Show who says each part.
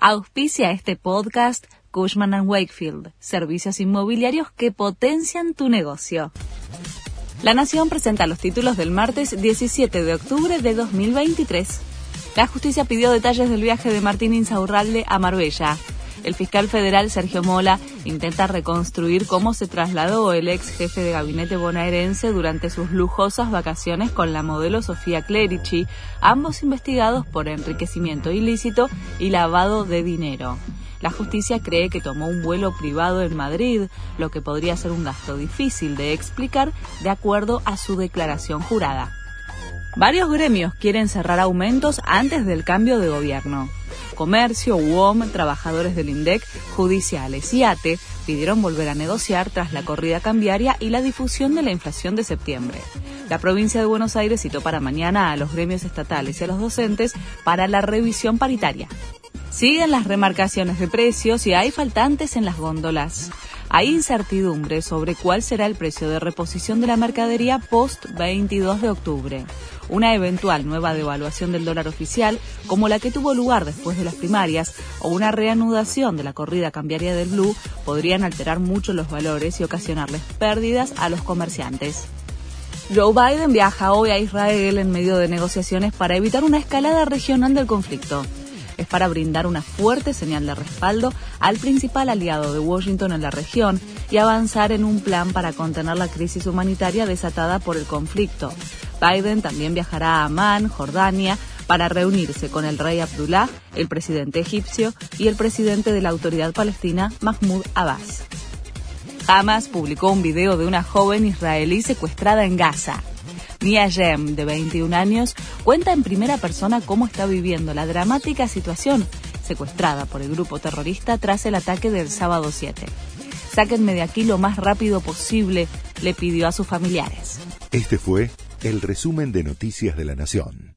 Speaker 1: Auspicia este podcast Cushman ⁇ Wakefield, servicios inmobiliarios que potencian tu negocio. La Nación presenta los títulos del martes 17 de octubre de 2023. La justicia pidió detalles del viaje de Martín Insaurralde a Marbella. El fiscal federal Sergio Mola intenta reconstruir cómo se trasladó el ex jefe de gabinete bonaerense durante sus lujosas vacaciones con la modelo Sofía Clerici, ambos investigados por enriquecimiento ilícito y lavado de dinero. La justicia cree que tomó un vuelo privado en Madrid, lo que podría ser un gasto difícil de explicar de acuerdo a su declaración jurada. Varios gremios quieren cerrar aumentos antes del cambio de gobierno. Comercio, UOM, trabajadores del INDEC, judiciales y ATE pidieron volver a negociar tras la corrida cambiaria y la difusión de la inflación de septiembre. La provincia de Buenos Aires citó para mañana a los gremios estatales y a los docentes para la revisión paritaria. Siguen las remarcaciones de precios y hay faltantes en las góndolas. Hay incertidumbre sobre cuál será el precio de reposición de la mercadería post 22 de octubre. Una eventual nueva devaluación del dólar oficial, como la que tuvo lugar después de las primarias, o una reanudación de la corrida cambiaria del blue, podrían alterar mucho los valores y ocasionarles pérdidas a los comerciantes. Joe Biden viaja hoy a Israel en medio de negociaciones para evitar una escalada regional del conflicto es para brindar una fuerte señal de respaldo al principal aliado de Washington en la región y avanzar en un plan para contener la crisis humanitaria desatada por el conflicto. Biden también viajará a Amán, Jordania, para reunirse con el rey Abdullah, el presidente egipcio y el presidente de la autoridad palestina, Mahmoud Abbas. Hamas publicó un video de una joven israelí secuestrada en Gaza. Mia Jem, de 21 años, cuenta en primera persona cómo está viviendo la dramática situación, secuestrada por el grupo terrorista tras el ataque del sábado 7. Sáquenme de aquí lo más rápido posible, le pidió a sus familiares.
Speaker 2: Este fue el resumen de Noticias de la Nación.